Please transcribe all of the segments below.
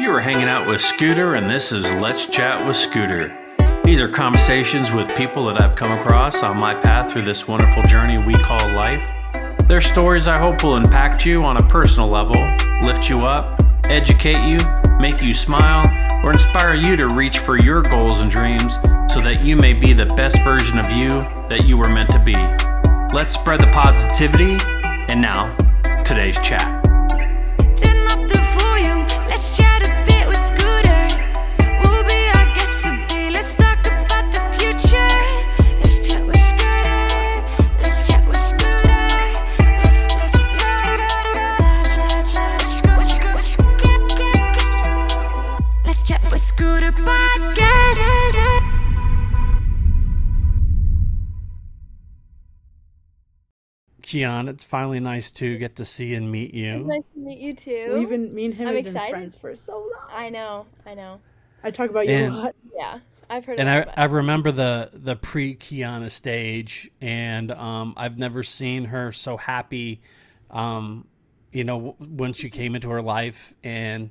You are hanging out with Scooter, and this is Let's Chat with Scooter. These are conversations with people that I've come across on my path through this wonderful journey we call life. Their stories I hope will impact you on a personal level, lift you up, educate you, make you smile, or inspire you to reach for your goals and dreams so that you may be the best version of you that you were meant to be. Let's spread the positivity, and now, today's chat. Gian, it's finally nice to get to see and meet you. It's nice to meet you too. We've been me and him I'm have been excited. friends for so long. I know, I know. I talk about you And- a lot. Yeah, I've heard. and a I, lot about I remember the the pre Kiana stage, and um, I've never seen her so happy. Um, you know, w- when she came into her life, and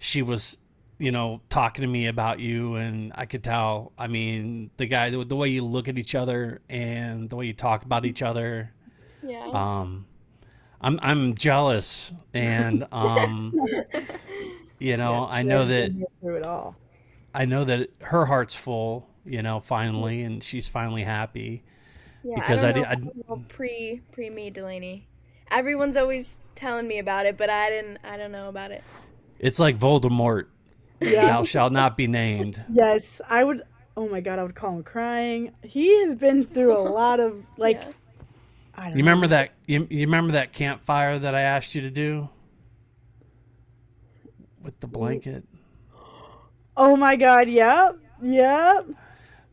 she was, you know, talking to me about you, and I could tell. I mean, the guy, the, the way you look at each other, and the way you talk about each other. Yeah. Um, I'm I'm jealous, and um, you know, I know that through it all. I know that her heart's full, you know, finally, and she's finally happy. yeah, because I, I don't did- I- about pre pre me Delaney. Everyone's always telling me about it, but I didn't. I don't know about it. It's like Voldemort. Yeah. Thou shalt not be named. Yes, I would. Oh my god, I would call him crying. He has been through a lot of like. Yeah. You remember that? You, you remember that campfire that I asked you to do with the blanket? Oh my god. Yep. Yep.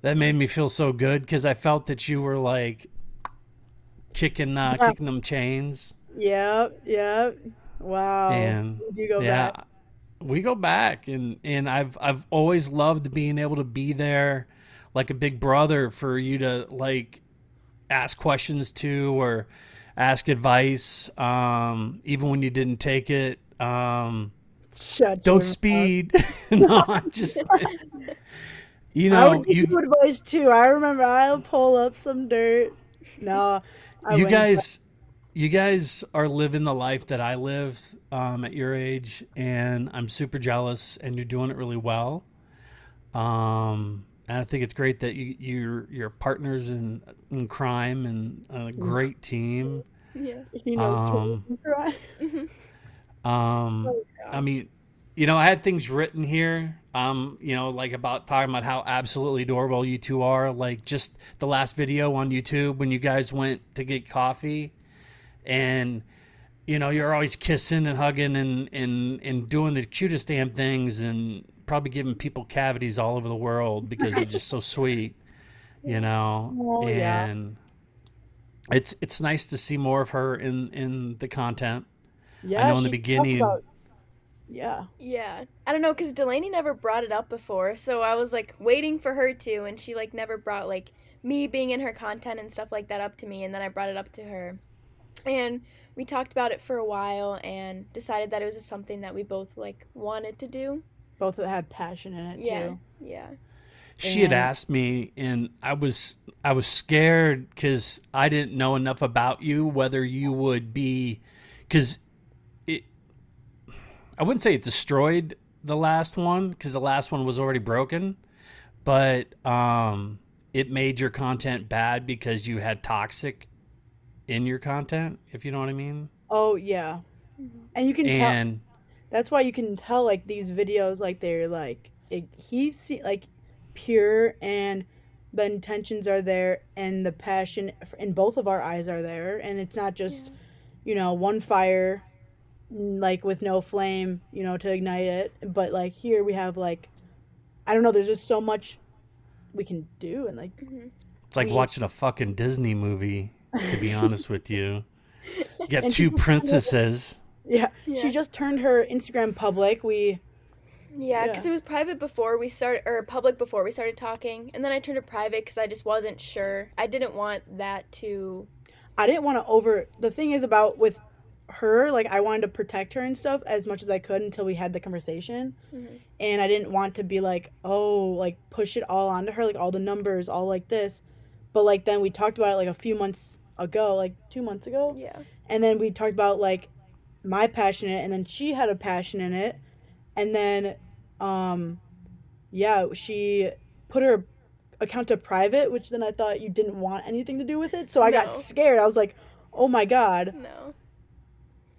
That made me feel so good because I felt that you were like kicking, uh, Yeah. kicking them chains. Yep. Yep. Wow. and you go yeah, back? we go back, and and I've I've always loved being able to be there, like a big brother for you to like ask questions to or ask advice, um, even when you didn't take it. Um, Shut. don't speed. no, I'm just. You mouth. I know, would give you you, advice too. I remember I'll pull up some dirt. No. I you guys you guys are living the life that i lived um, at your age and i'm super jealous and you're doing it really well um, and i think it's great that you, you're you're partners in, in crime and a great team Yeah. You know. um, cry. um, Oh, i mean you know i had things written here um, you know like about talking about how absolutely adorable you two are like just the last video on youtube when you guys went to get coffee and you know you're always kissing and hugging and and and doing the cutest damn things and probably giving people cavities all over the world because you're just so sweet you know yeah. and it's it's nice to see more of her in in the content Yeah. I know in the beginning- about- yeah. Yeah. I don't know, cause Delaney never brought it up before, so I was like waiting for her to, and she like never brought like me being in her content and stuff like that up to me, and then I brought it up to her, and we talked about it for a while and decided that it was something that we both like wanted to do. Both had passion in it Yeah. too. Yeah. she had asked me and i was i was scared because i didn't know enough about you whether you would be because it i wouldn't say it destroyed the last one because the last one was already broken but um it made your content bad because you had toxic in your content if you know what i mean Oh yeah. And you can tell and that's why you can tell like these videos like they're like it, he's se- like pure and the intentions are there and the passion f- in both of our eyes are there and it's not just you know one fire like with no flame you know to ignite it but like here we have like i don't know there's just so much we can do and like mm-hmm. It's like We- watching a fucking Disney movie, to be honest with you. You got two people- princesses. Yeah, Yeah. she just turned her instagram public we Yeah, because Yeah. it was private before we started, or public before we started talking, and then I turned it private because I just wasn't sure. I didn't want that to. I didn't want to over. The thing is about with her, like I wanted to protect her and stuff as much as I could until we had the conversation. Mhm. And I didn't want to be like, oh, like push it all onto her, like all the numbers, all like this. But like then we talked about it like a few months ago, like two months ago. Yeah. And then we talked about like my passion in it, and then she had a passion in it. And then, um, yeah, she put her account to private, which then I thought you didn't want anything to do with it. So I No. got scared. I was like, oh my God. No.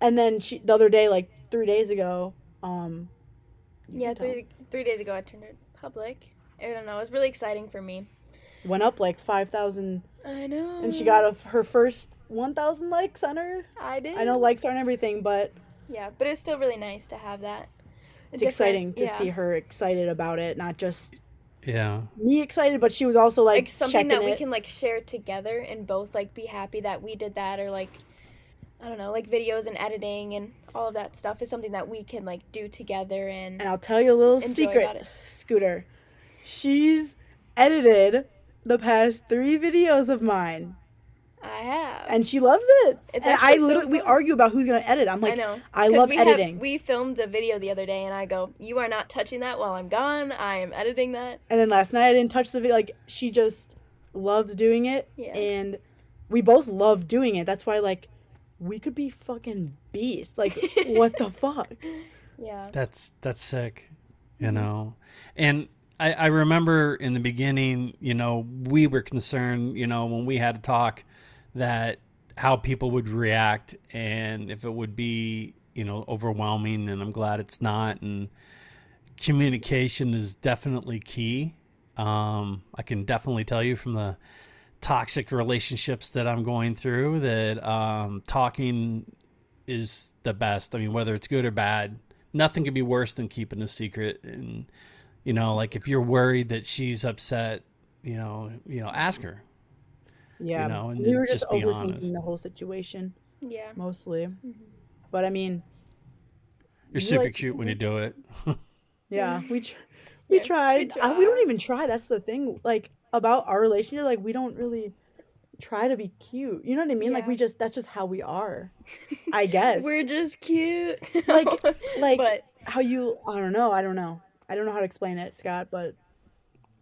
And then she, the other day, like three days ago, um, Yeah, tell, three three days ago I turned it public. I don't know. It was really exciting for me. Went up like 5,000, I know. and she got a, her first 1,000 likes on her. I did. I know likes aren't everything, but Yeah, but it's still really nice to have that. it's exciting to yeah. see her excited about it, not just Yeah. me excited, but she was also like, like something checking that we it. can like share together and both like be happy that we did that or like I don't know, like videos and editing and all of that stuff is something that we can like do together and And I'll tell you a little secret. Scooter. She's edited the past three videos of mine, I have. and she loves it. It's and I actually so literally we argue about who's gonna edit. I'm I like, know. I 'Cause love we have- editing. we filmed a video the other day and I go, "You are not touching that while I'm gone. I am editing that." and then last night I didn't touch the video. Like she just loves doing it, Yeah. and we both love doing it. That's why like we could be fucking beasts. Like what the fuck? Yeah. That's that's sick, you mm-hmm. know. And I, I remember in the beginning, you know, we were concerned, you know, when we had to talk that how people would react and if it would be, you know, overwhelming. And I'm glad it's not. And communication is definitely key. Um, I can definitely tell you from the toxic relationships that I'm going through that um, talking is the best. I mean, whether it's good or bad, nothing could be worse than keeping a secret. And you know, like if you're worried that she's upset, you know, you know, ask her. Yeah, know, and we were just just overthinking honest. the whole situation Yeah. mostly. Mm-hmm. But I mean, You're You super like- cute when you do it. Yeah, we tr- we Yeah, tried. Uh, we don't even try. That's the thing. Like about our relationship, like we don't really try to be cute. You know what I mean? Yeah. Like we just that's just how we are. I guess. We're just cute. Like- like but how you I don't know. I don't know. I don't know how to explain it, Scott, but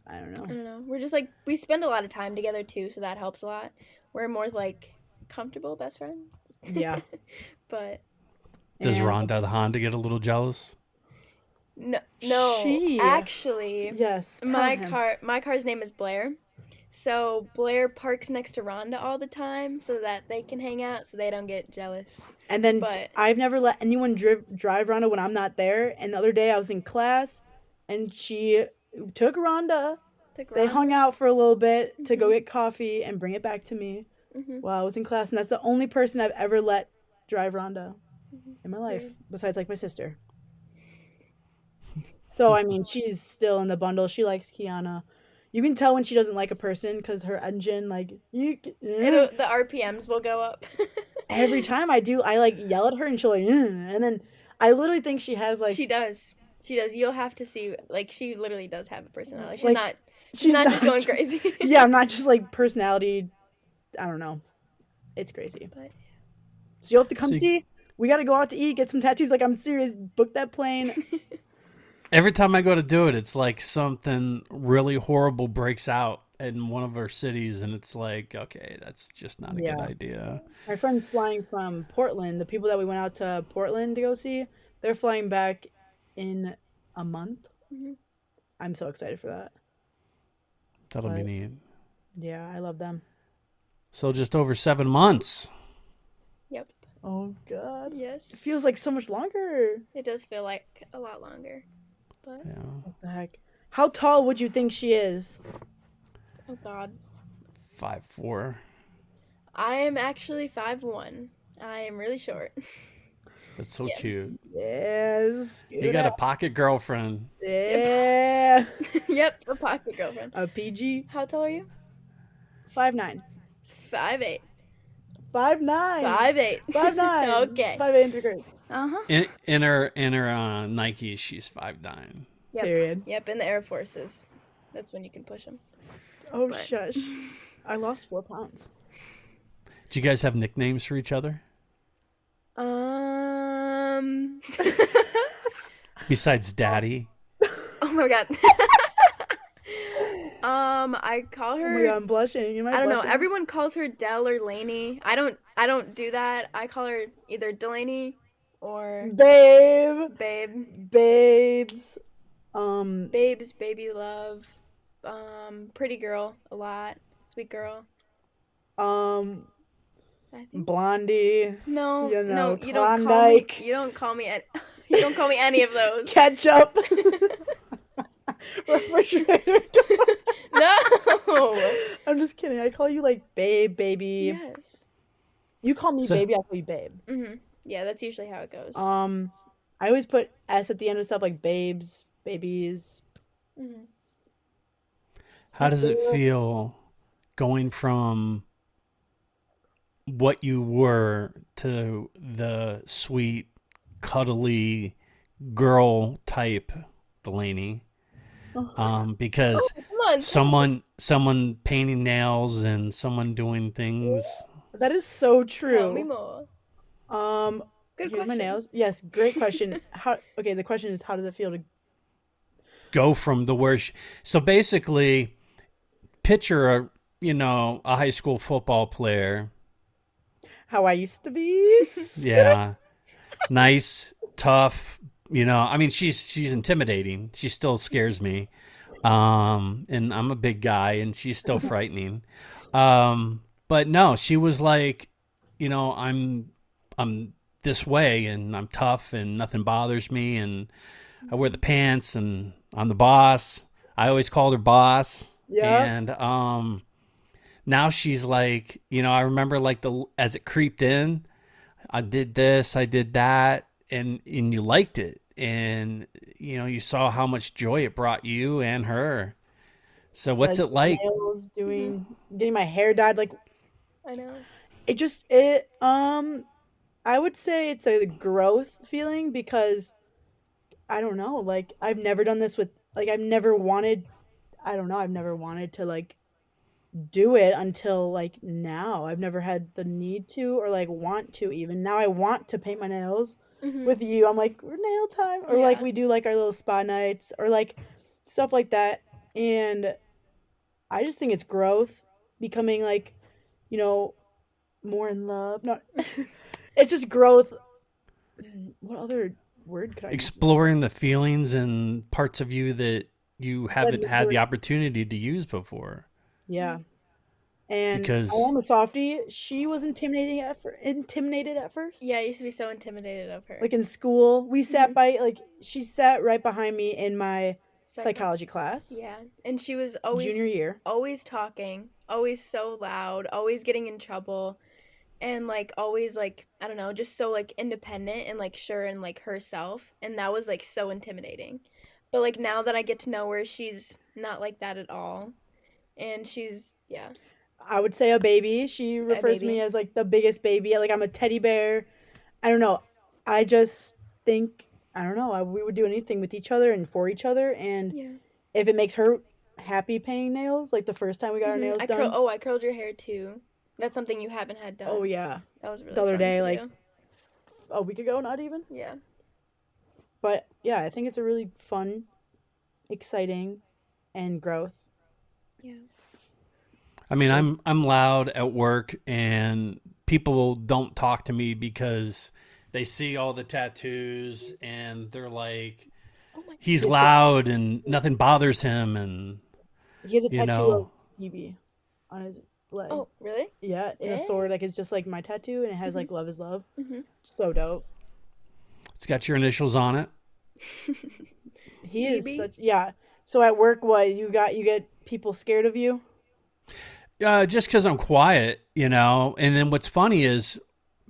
I don't know. I know. don't know. We're just like we spend a lot of time together too, so that helps a lot. We're more like comfortable best friends. Yeah. but Does And- Rhonda the Honda get a little jealous? no, no. She- Actually, Yes. my him. car, my car's name is Blair. So Blair parks next to Rhonda all the time, so that they can hang out, so they don't get jealous. And then but- I've never let anyone drive drive Rhonda when I'm not there. And the other day I was in class and she took Rhonda Took They Rhonda- hung out for a little bit to go Mhm. get coffee and bring it back to me Mhm. while I was in class, and that's the only person I've ever let drive Rhonda Mm-hmm. in my life, besides like my sister. So I mean, she's still in the bundle. She likes Kiana. You can tell when she doesn't like a person because her engine, like you, It'll, the RPMs will go up. every time I do, I like yell at her and she'll like, and then I literally think she has like she does. She does. You'll have to see. Like she literally does have a personality. She's Like, not. She's, not, just going crazy. yeah, I'm not just like personality. I don't know. It's crazy. But- So you'll have to come So you- see. We got to go out to eat, get some tattoos. Like I'm serious. Book that plane. Every time I go to do it, it's like something really horrible breaks out in one of our cities, and it's like, okay, that's just not a Yeah. good idea. My friend's flying from Portland. The people that we went out to Portland to go see, they're flying back in a month. Mhm. I'm so excited for that. That'll be neat. Yeah, I love them. So just over seven months. Yep. Oh God, Yes. it feels like so much longer. It does feel like a lot longer. But Yeah. What the heck? How tall would you think she is? oh god, Five four. I am actually five one. I am really short. That's so Yes. cute. Yes. You got a pocket girlfriend. Yeah. yep, a pocket girlfriend. A PG How tall are you? five nine. Five eight. Five nine. Five eight. Five nine. okay. Five eight and three quarters. Uh huh. In, in her in her uh, Nikes, she's five nine. Yep. Period. Yep. In the Air Forces, that's when you can push them. Oh But- shush. I lost four pounds. Do you guys have nicknames for each other? Um. Besides daddy. oh my god. um, I call Oh her. my god, I'm blushing. Am I, I don't know. Everyone calls her Dell or Lainey. I don't. I don't do that. I call her either Delaney or Babe, Babe. babes. Um, Babes, baby love. Um, pretty girl a lot. Sweet girl. um, I think. Blondie, No, you no, know, you don't call me. You don't call me. Any, you don't call me any of those. ketchup, refrigerator. door. no. I'm just kidding. I call you like babe, baby. Yes. You call me So- baby, I call you babe. Mhm. Yeah, that's usually how it goes. Um, I always put s at the end of stuff like babes, babies. Mhm. How does it feel going from what you were to the sweet, cuddly girl type Delaney? Um, because Come on. someone someone painting nails and someone doing things That is so Tell me true. more. Um, Good here's my nails. Yes, great question. how? Okay, the question is, how does it feel to? go from the worst. So basically, picture a you know a high school football player. How I used to be. Yeah, nice, tough. You know, I mean, she's she's intimidating. She still scares me. Um, and I'm a big guy, and she's still frightening. Um, but no, she was like, you know, I'm I'm this way, and I'm tough, and nothing bothers me, and I wear the pants, and I'm the boss. I always called her boss. Yeah. And um, now she's like, you know, I remember like the as it creeped in, I did this, I did that, and and you liked it, and you know, you saw how much joy it brought you and her. So what's it like? Nails, doing, getting my hair dyed. Like I know. it just it. Um, I would say it's a growth feeling because I don't know. Like I've never done this with. Like I've never wanted. I don't know. I've never wanted to like do it until like now. I've never had the need to or like want to even. Now I want to paint my nails Mhm. with you. I'm like, we're nail time. Or like we do like our little spa nights or like stuff like that. And I just think it's growth, becoming like, you know, more in love. Not it's just growth. What other word could I use? Exploring the feelings and parts of you that you haven't had the opportunity to use before. Yeah. And Because- I am a softie. She was intimidating at fir- intimidated at first. Yeah, I used to be so intimidated of her. Like in school, we sat Mhm. by like she sat right behind me in my Psych- psychology class. Yeah, and she was always junior year. always talking, always so loud, always getting in trouble, and like always like I don't know, just so like independent and like sure and like herself, and that was like so intimidating. But like now that I get to know her, she's not like that at all, and she's yeah, I would say a baby. She refers to me as like the biggest baby. Like I'm a teddy bear. I don't know. I just think I don't know. I, we would do anything with each other and for each other. And yeah. if it makes her happy painting nails, like the first time we got our Mhm. nails I done. curl- oh, I curled your hair too. That's something you haven't had done. oh yeah, that was really the other day, like- do. a week ago, not even. yeah, But yeah, I think it's a really fun, exciting, and growth. Yeah. I mean, I'm I'm loud at work, and people don't talk to me because they see all the tattoos, and they're like, Oh my. he's It's loud, and nothing bothers him, and He has a You tattoo know- of Phoebe on his leg. Oh really? Yeah, in a sword. Like it's just like my tattoo, and it has like "Love is love." Mhm. So dope. it's got your initials on it. He is such yeah. So at work, what you got? You get people scared of you. Uh, just because I'm quiet, you know. And then what's funny is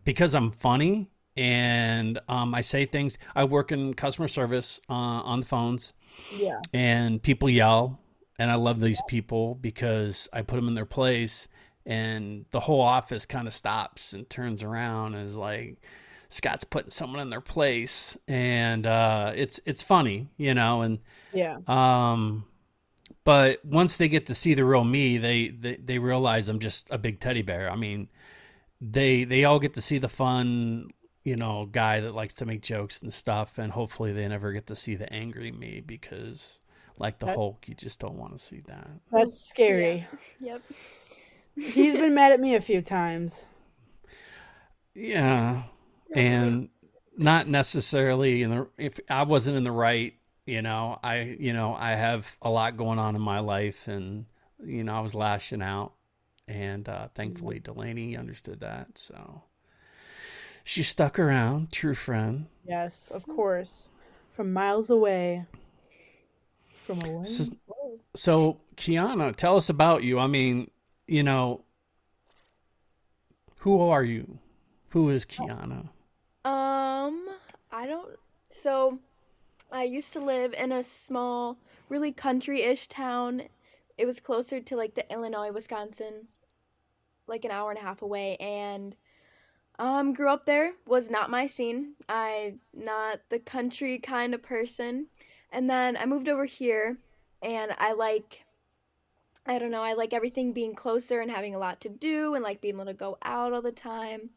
because I'm funny and um, I say things. I work in customer service uh, on the phones, Yeah. and people yell, and I love these people because I put them in their place, and the whole office kind of stops and turns around and is like, Scott's putting someone in their place, and uh, it's it's funny, you know, and Yeah. um, but once they get to see the real me, they, they they realize I'm just a big teddy bear. I mean, they they all get to see the fun you know, guy that likes to make jokes and stuff, and hopefully they never get to see the angry me because, like the That- Hulk, you just don't want to see that. That's scary. Yep. He's been mad at me a few times. Yeah, and not necessarily in the if I wasn't in the right, you know, I you know I have a lot going on in my life, and you know I was lashing out, and uh, thankfully Delaney understood that, so she stuck around, true friend. Yes, of course. From miles away. From away. So, so Kiana, tell us about you. I mean, you know, who are you? Who is Kiana? Um, I don't. So, I used to live in a small, really country-ish town. It was closer to like the Illinois, Wisconsin, like an hour and a half away, and um, grew up there. Was not my scene. I not the country kind of person. And then I moved over here, and I like. I don't know. I like everything being closer and having a lot to do, and like being able to go out all the time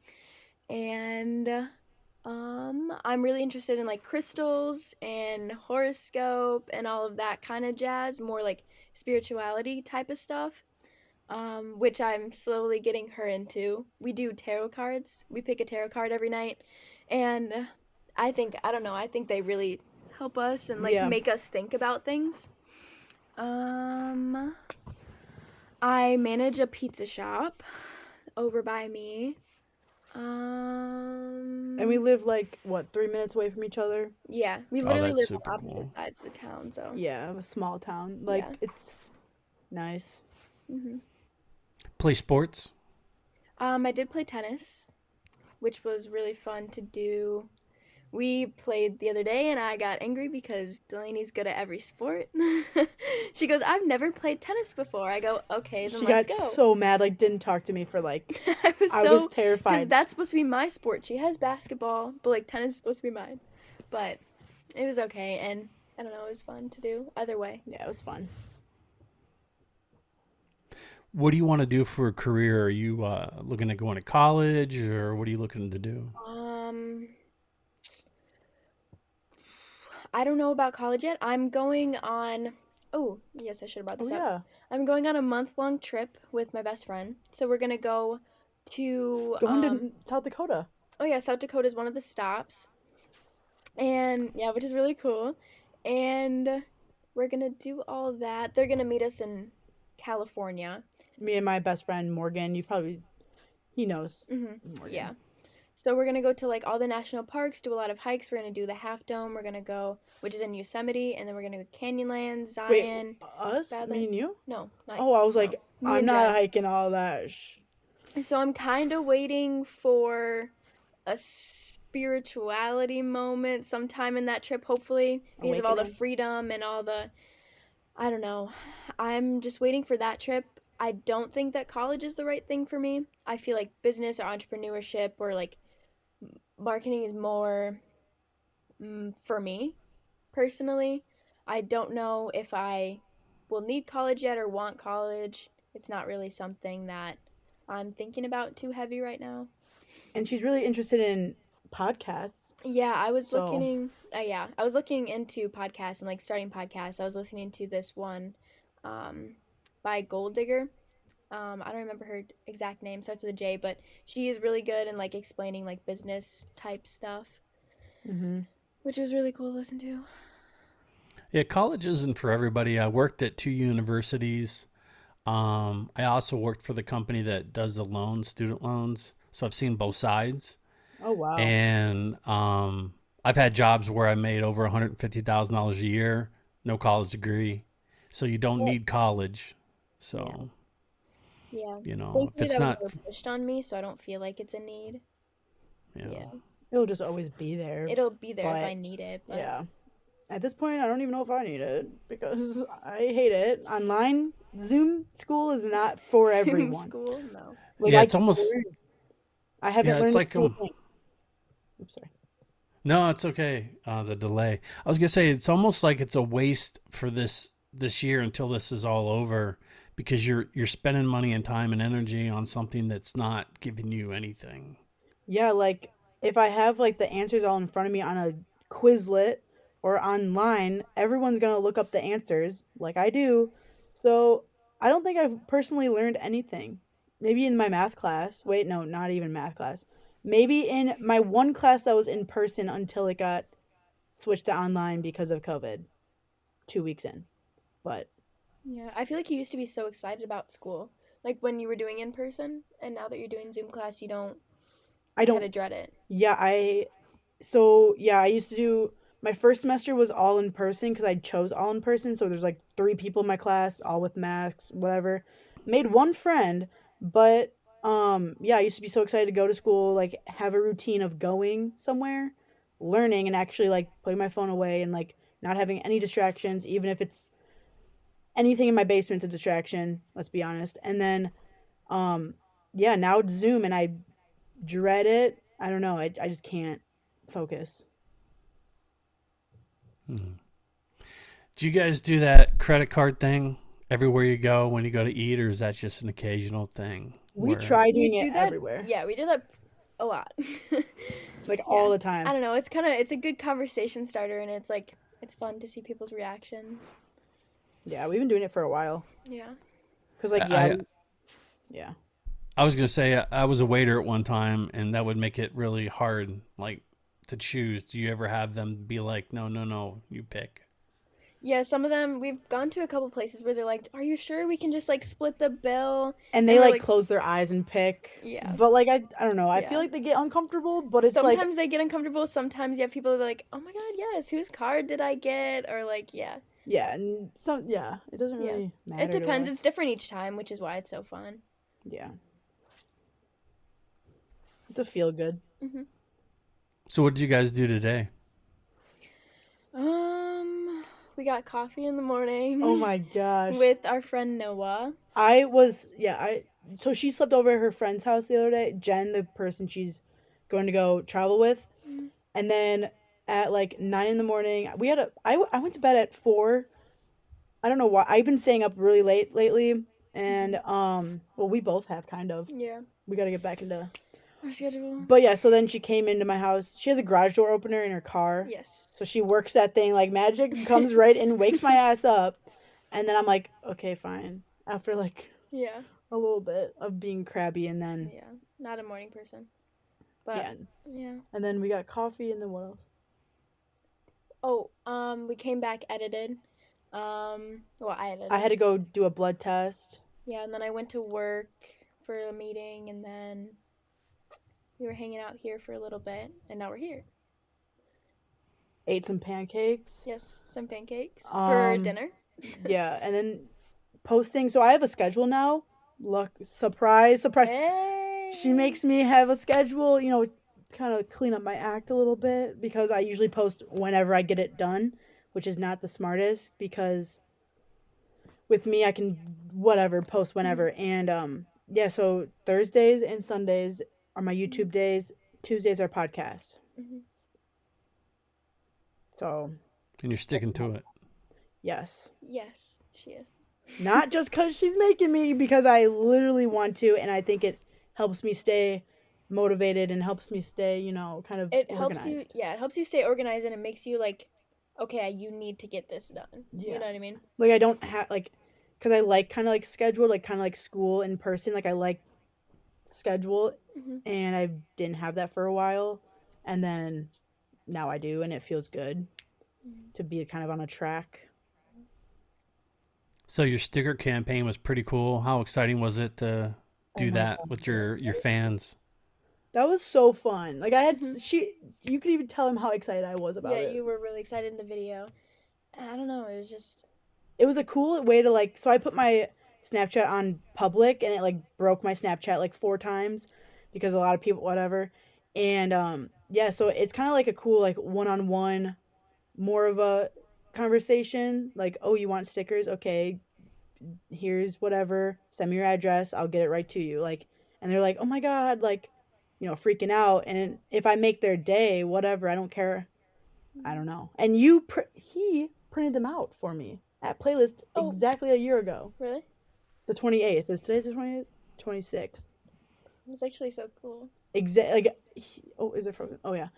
and um i'm really interested in like crystals and horoscope and all of that kind of jazz more like spirituality type of stuff um which i'm slowly getting her into. We do tarot cards. We pick a tarot card every night and i think i don't know i think they really help us and like Yeah. make us think about things. Um i manage a pizza shop over by me um, and we live like what, three minutes away from each other? yeah, we Oh, literally that's live on opposite cool. sides of the town. So Yeah, a small town. Like Yeah. it's nice. hmm Play sports? um, I did play tennis, which was really fun to do. We played the other day, and I got angry because Delaney's good at every sport. she goes, "I've never played tennis before." I go, "Okay, then She got let's go." so mad, like didn't talk to me for like I was I so was because terrified. that's supposed to be my sport. She has basketball, but like tennis is supposed to be mine. But it was okay, and I don't know, it was fun to do either way. yeah, it was fun. What do you want to do for a career? Are you uh, looking at going to college, or what are you looking to do? Um, I don't know about college yet. I'm going on. Oh, yes, I should have brought Oh this up. yeah. I'm going on a month long trip with my best friend. So we're gonna go to. Going um, to South Dakota. Oh yeah, South Dakota is one of the stops. And yeah, which is really cool. And we're gonna do all that. They're gonna meet us in California. Me and my best friend Morgan, you probably he knows. hmm Morgan. Yeah. So we're gonna go to like all the national parks, do a lot of hikes. We're gonna do the Half Dome. We're gonna go, which is in Yosemite, and then we're gonna go Canyonlands, Zion. Wait, us? Badlands. Me and you? No. Oh, I was like, Me I'm not hiking all that. So I'm kind of waiting for a spirituality moment sometime in that trip, hopefully, because of all the freedom and all the. I don't know. I'm just waiting for that trip. I don't think that college is the right thing for me. I feel like business or entrepreneurship or like marketing is more mm, for me personally. I don't know if I will need college yet or want college. It's not really something that I'm thinking about too heavy right now. and she's really interested in podcasts. Yeah, I was So- looking. Uh, yeah, I was looking into podcasts and like starting podcasts. I was listening to this one um, by Gold Digger. Um, I don't remember her exact name. Starts with a J, but she is really good in like explaining like business type stuff, Mm-hmm. which was really cool to listen to. Yeah, college isn't for everybody. I worked at two universities. Um, I also worked for the company that does the loans, student loans. So I've seen both sides. Oh wow. And um, I've had jobs where I made over $150,000 a year, no college degree. So you don't Well- need college. So, Yeah. you know, if Thankfully, it's that not, pushed on me, so I don't feel like it's a need. you know, Yeah, It'll just always be there. it'll be there if I need it. But yeah. At this point, I don't even know if I need it because I hate it. Online Zoom school is not for Zoom everyone. school, no. Like, Yeah, I it's almost- learned- I haven't Yeah, it's like, a cool um. Oops, sorry. No, it's okay. Uh, the delay. I was gonna say it's almost like it's a waste for this this year until this is all over because you're you're spending money and time and energy on something that's not giving you anything. Yeah, like if I have like the answers all in front of me on a Quizlet or online, everyone's gonna look up the answers like I do. So I don't think I've personally learned anything. Maybe in my math class. Wait, no, not even math class. Maybe in my one class that was in person until it got switched to online because of COVID. Two weeks in. But Yeah, I feel like you used to be so excited about school, like when you were doing in person, and now that you're doing Zoom class, you don't I don't of dread it. Yeah, I so yeah, I used to do my first semester was all in person because I chose all in person. So there's like three people in my class, all with masks, whatever. Made one friend, but um yeah, I used to be so excited to go to school, like have a routine of going somewhere, learning, and actually like putting my phone away and like not having any distractions, even if it's anything in my basement's a distraction. Let's be honest. And then, um, yeah, now it's Zoom, and I dread it. I don't know. I, I just can't focus. Do you guys do that credit card thing everywhere you go when you go to eat, or is that just an occasional thing? We where- try doing You do it that everywhere, Yeah, we do that a lot. like all the time. I don't know. It's kind of it's a good conversation starter, and it's like it's fun to see people's reactions. Yeah, we've been doing it for a while. Yeah. Cause like yeah, I- we- yeah, I was gonna say I- I was a waiter at one time, and that would make it really hard, like to choose. Do you ever have them be like, "No, no, no, you pick"? Yeah, some of them we've gone to a couple places where they're like, "Are you sure we can just like split the bill?" and they And like, like- close their eyes and pick. Yeah. But like I, I don't know. I Yeah. feel like they get uncomfortable, but it's sometimes like they get uncomfortable. Sometimes you have people that are like, "Oh my god, yes, whose card did I get?" Or like, yeah, yeah, and some yeah, it doesn't Yeah. really matter. it to depends. us. It's different each time, which is why it's so fun. yeah. It's a feel good. So, what did you guys do today? Um, we got coffee in the morning. Oh my gosh. With our friend Noah. I was yeah, I so she slept over at her friend's house the other day, Jen, the person she's going to go travel with. And then at like nine in the morning, we had a I, I went to bed at four. I don't know why. I've been staying up really late lately. And um well we both have kind of. Yeah. We gotta get back into Our schedule. But yeah, so then she came into my house. She has a garage door opener in her car. Yes. So she works that thing like magic, comes right in, wakes my ass up. And then I'm like, okay, fine. After like Yeah. a little bit of being crabby and then Yeah. Not a morning person. But yeah yeah. and then we got coffee and then what else Oh, um, we came back edited. Um, well, I edited. i had to go do a blood test Yeah, and then I went to work for a meeting, and then we were hanging out here for a little bit, and now we're here. ate some pancakes Yes, some pancakes for Um, dinner. yeah and then posting so i have a schedule now look surprise surprise Hey. she makes me have a schedule you know kind of clean up my act a little bit because i usually post whenever i get it done which is not the smartest because with me i can whatever post whenever and um yeah so thursdays and sundays are my youtube days tuesdays are podcasts Mhm. so And you're sticking to it. yes Yes, she is. not just because she's making me because i literally want to and i think it helps me stay motivated and helps me stay you know kind of It helps you. Yeah, it helps you stay organized, and it makes you like, okay, you need to get this done. Yeah. You know what I mean? like i don't have like because i like kind of like scheduled like kind of like school in person like i like schedule Mhm. and i didn't have that for a while and then now i do and it feels good to be kind of on a track So your sticker campaign was pretty cool. How exciting was it to do Oh that God. with your your fans? That was so fun like i had Mhm. she you could even tell him how excited i was about yeah, it you were really excited in the video. I don't know. It was just. it was a cool way to like so i put my snapchat on public and it like broke my snapchat like four times because a lot of people whatever and um yeah so it's kind of like a cool like one-on-one more of a conversation like oh you want stickers okay here's whatever send me your address i'll get it right to you like and they're like oh my god like you know freaking out and if i make their day whatever i don't care i don't know and you pr- he printed them out for me at playlist Oh. exactly a year ago Really? the 28th is today's the 28th 26th It's actually so cool. exact like he, oh is it frozen? Oh yeah.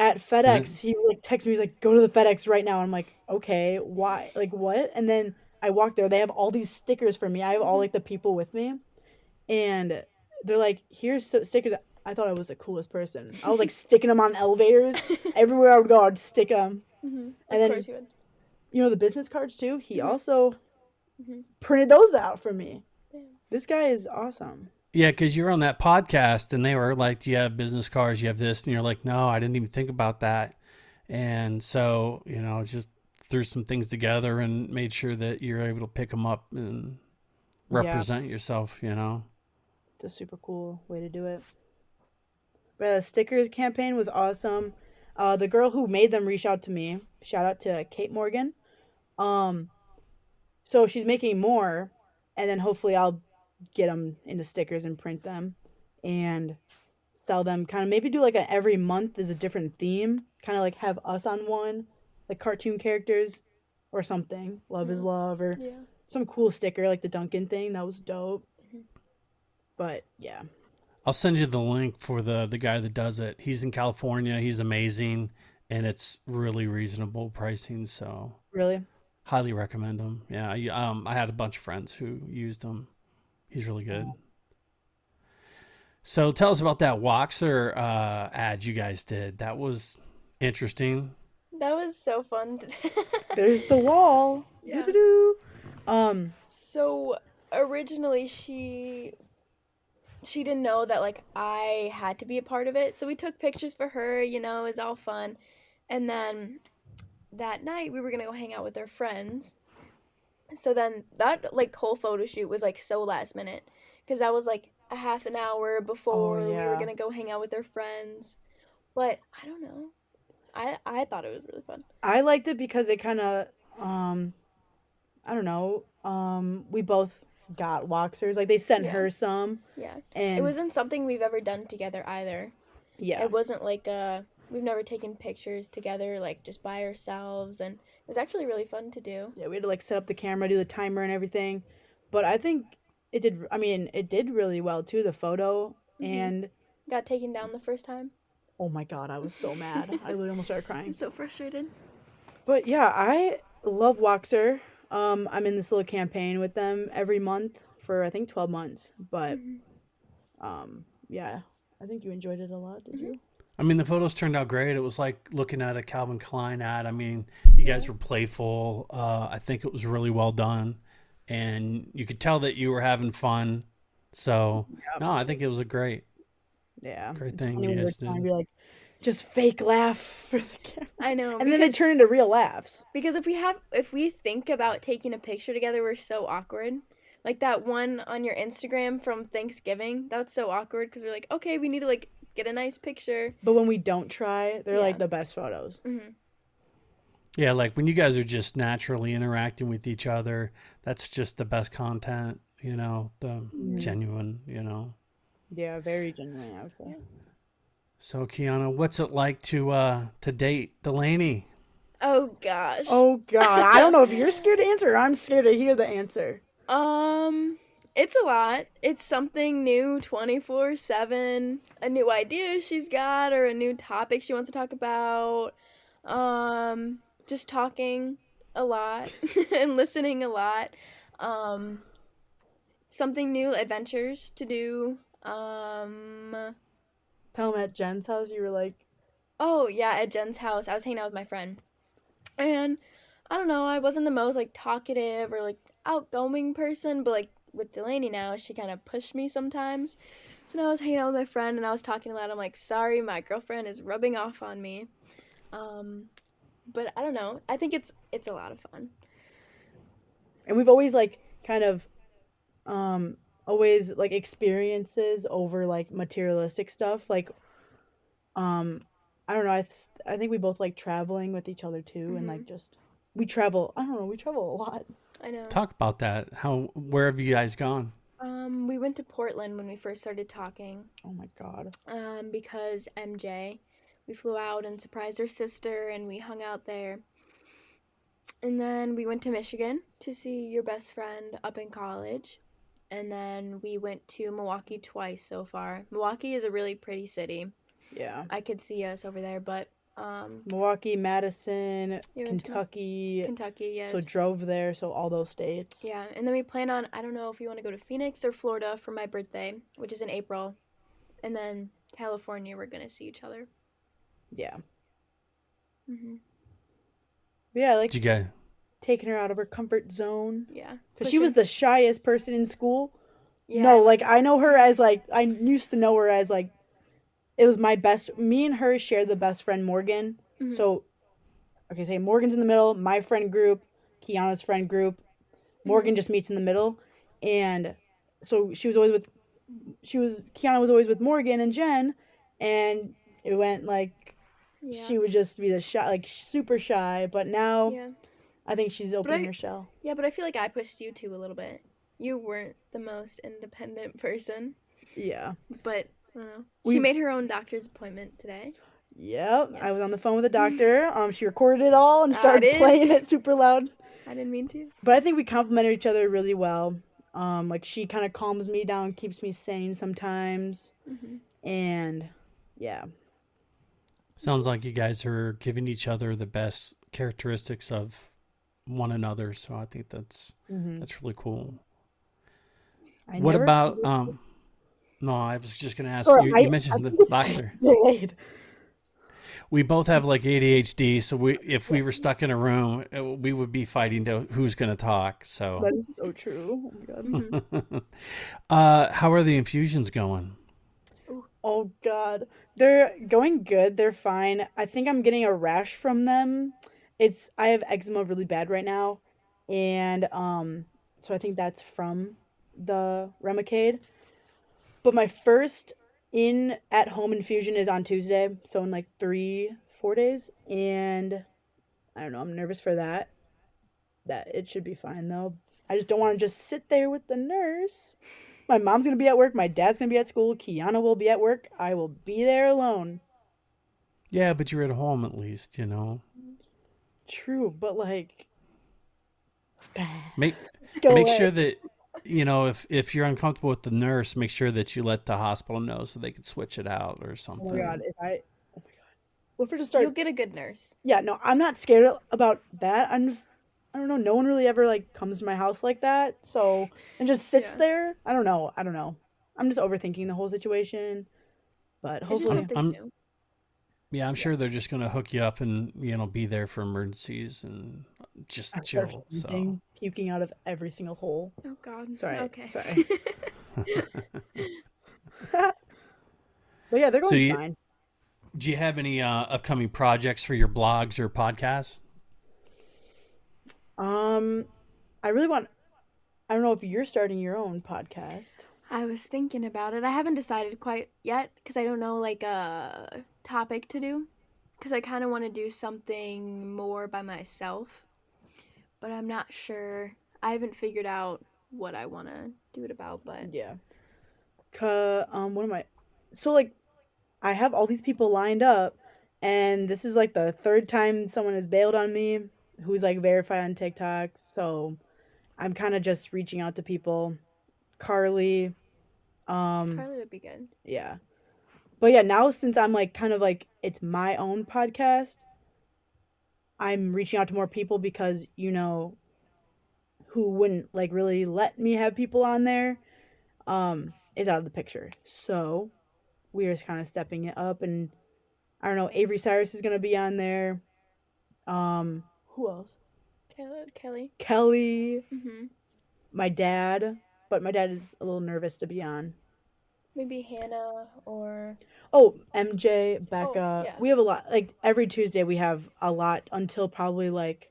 At FedEx, mm-hmm. he was like text me. He's like, "Go to the FedEx right now." I'm like, "Okay, why? Like what?" And then I walk there. They have all these stickers for me. I have all mm-hmm. like the people with me, and they're like, "Here's so- stickers." I thought I was the coolest person. I was like sticking them on elevators everywhere I would go. I'd stick them. Mhm. And of then- course you would. You know the business cards too. He Mhm. also Mhm. printed those out for me. Yeah. This guy is awesome. Yeah, because you're on that podcast and they were like, Do you have business cards? You have this? And you're like, No, I didn't even think about that. And so, you know, just threw some things together and made sure that you're able to pick them up and Yeah. represent yourself, you know? It's a super cool way to do it. But the stickers campaign was awesome. Uh, the girl who made them reached out to me. Shout out to Kate Morgan. Um, so she's making more, and then hopefully I'll get them into stickers and print them, and sell them. Kind of maybe do like a every month is a different theme. Kind of like have us on one, like cartoon characters, or something. Love is love, or Yeah. some cool sticker like the Duncan thing. That was dope. But yeah. I'll send you the link for the the guy that does it. He's in California. He's amazing, and it's really reasonable pricing. So Really? highly recommend him. Yeah, I, um, I had a bunch of friends who used him. He's really good. So tell us about that Woxer uh, ad you guys did. That was interesting. That was so fun. There's the wall. Yeah. Um, so originally she she didn't know that like I had to be a part of it. So we took pictures for her, you know, it was all fun. And then that night we were going to go hang out with our friends. So then that like whole photo shoot was like so last minute cuz that was like a half an hour before we yeah. were going to go hang out with our friends. But I don't know. I I thought it was really fun. I liked it because it kind of, um, I don't know. Um, we both got Woxers. Like they sent Yeah. her some, Yeah. and It wasn't something we've ever done together either. yeah, It wasn't like uh we've never taken pictures together like just by ourselves and it was actually really fun to do. yeah. We had to like set up the camera, do the timer and everything. But I think it did. I mean, it did really well too. The photo Mhm. and Got taken down the first time. oh my god, I was so mad. I literally almost started crying. so frustrated. But yeah, I love Woxer. Um, I'm in this little campaign with them every month for I think 12 months. But um, yeah, I think you enjoyed it a lot. Did you? I mean, the photos turned out great. It was like looking at a Calvin Klein ad. I mean, you guys were playful. Uh, I think it was really well done, and you could tell that you were having fun. So, no, I think it was a great. Yeah, Great it's thing funny you when you're guys did. be like, just fake laugh for the camera, I know. and then they turn into real laughs. because if we have if we think about taking a picture together, we're so awkward. Like that one on your Instagram from Thanksgiving, that's so awkward because we're like, okay, we need to like get a nice picture. But when we don't try, they're like the best photos. hmm Yeah, like when you guys are just naturally interacting with each other, that's just the best content. You know, the genuine. You know. Yeah, very genuine. I would say. So, Kiana, what's it like to uh to date Delaney? Oh gosh. Oh God, I don't know if you're scared to answer. or I'm scared to hear the answer. Um, it's a lot. It's something new 24 7. A new idea she's got, or a new topic she wants to talk about. Um, just talking a lot and listening a lot. Um, something new, adventures to do. Um, Tell them at Jen's house you were like, Oh yeah, at Jen's house, I was hanging out with my friend, and I don't know, I wasn't the most like talkative or like outgoing person, but like with Delaney now, she kind of pushed me sometimes. So now I was hanging out with my friend and I was talking a lot. I'm like, sorry, my girlfriend is rubbing off on me. Um, but I don't know. I think it's it's a lot of fun. and we've always like kind of um always like experiences over like materialistic stuff like um i don't know i th- i think we both like traveling with each other too and like just we travel i don't know we travel a lot I know. Talk about that. How where have you guys gone? Um, we went to Portland when we first started talking. oh my god um, because MJ. We flew out and surprised her sister, and we hung out there. And then we went to Michigan to see your best friend up in college. And then we went to Milwaukee twice so far. Milwaukee is a really pretty city. Yeah. I could see us over there, but um, Milwaukee, Madison, You went to Kentucky. Kentucky, yes. So drove there, so all those states. yeah, and then we plan on I don't know if you want to go to Phoenix or Florida for my birthday, which is in April, and then California. We're gonna see each other. Yeah. hmm Yeah, I like Did you guys? Taking her out of her comfort zone. Yeah, Because she was the shyest person in school. yeah, no, like I know her as like I used to know her as like it was my best me and her share the best friend Morgan. Mhm. So okay, say Morgan's in the middle, my friend group, Kiana's friend group. Morgan just meets in the middle. And so she was always with she was Kiana was always with Morgan and Jen and it went like yeah. she would just be the shy like super shy, but now yeah. I think she's opening I- her shell. Yeah, but I feel like I pushed you two a little bit. You weren't the most independent person, Yeah. but I don't know. We- she made her own doctor's appointment today. Yep. I was on the phone with the doctor. Um, she recorded it all and started playing it super loud. I didn't mean to. But I think we complemented each other really well. Um, like she kind of calms me down, keeps me sane sometimes, hmm and yeah, Sounds like you guys are giving each other the best characteristics of one another. So I think that's Mhm. that's really cool. I what about um? No, I was just going to ask Or you. I- You I mentioned the doctor. delayed. We both have like ADHD, so we if we were stuck in a room, we would be fighting to who's going to talk. So, That is so true. Oh my god. Mm-hmm. uh, how are the infusions going? Oh god. They're going good. They're fine. I think I'm getting a rash from them. It's I have eczema really bad right now. And um so I think that's from the Remicade. But my first in at home infusion is on Tuesday, so in like 3 4 days and I don't know, I'm nervous for that. That it should be fine though. I just don't want to just sit there with the nurse. My mom's gonna be at work. My dad's gonna be at school. Kiana will be at work. I will be there alone. Yeah, but you're at home at least, you know. True, but like, Make go make away. sure that you know if if you're uncomfortable with the nurse, make sure that you let the hospital know so they can switch it out or something. Oh my god! If I, oh my god, what if I just start? You'll get a good nurse. Yeah, no, I'm not scared about that. I'm just, I don't know. No one really ever like comes to my house like that, so and just sits Yeah. there. I don't know. I don't know. I'm just overthinking the whole situation. But hopefully, I'm- new. Yeah, I'm sure they're just gonna hook you up and you know be there for emergencies and just I chill. So puking out of every single hole. Oh God. Sorry, Okay. sorry. But yeah, they're So going you- fine. do you have any uh, upcoming projects for your blogs or podcasts? Um, I really want. I don't know if you're starting your own podcast. I was thinking about it. I haven't decided quite yet because I don't know like a topic to do. Because I kind of want to do something more by myself, but I'm not sure. I haven't figured out what I want to do it about. But Yeah. Ca um, what am I? So like, I have all these people lined up, and this is like the third time someone has bailed on me, who's like verified on TikTok. So, I'm kind of just reaching out to people. Carly, um, Carly would be good. yeah. But yeah, now since I'm like kind of like it's my own podcast, I'm reaching out to more people because you know who wouldn't like really let me have people on there um is out of the picture. So we are kind of stepping it up and I don't know, Avery Cyrus is gonna be on there. Um who else? Taylor, Kelly. Kelly, hmm my dad, but my dad is a little nervous to be on. Maybe Hannah or Oh, MJ, Becca. yeah. We have a lot. Like every Tuesday, we have a lot until probably like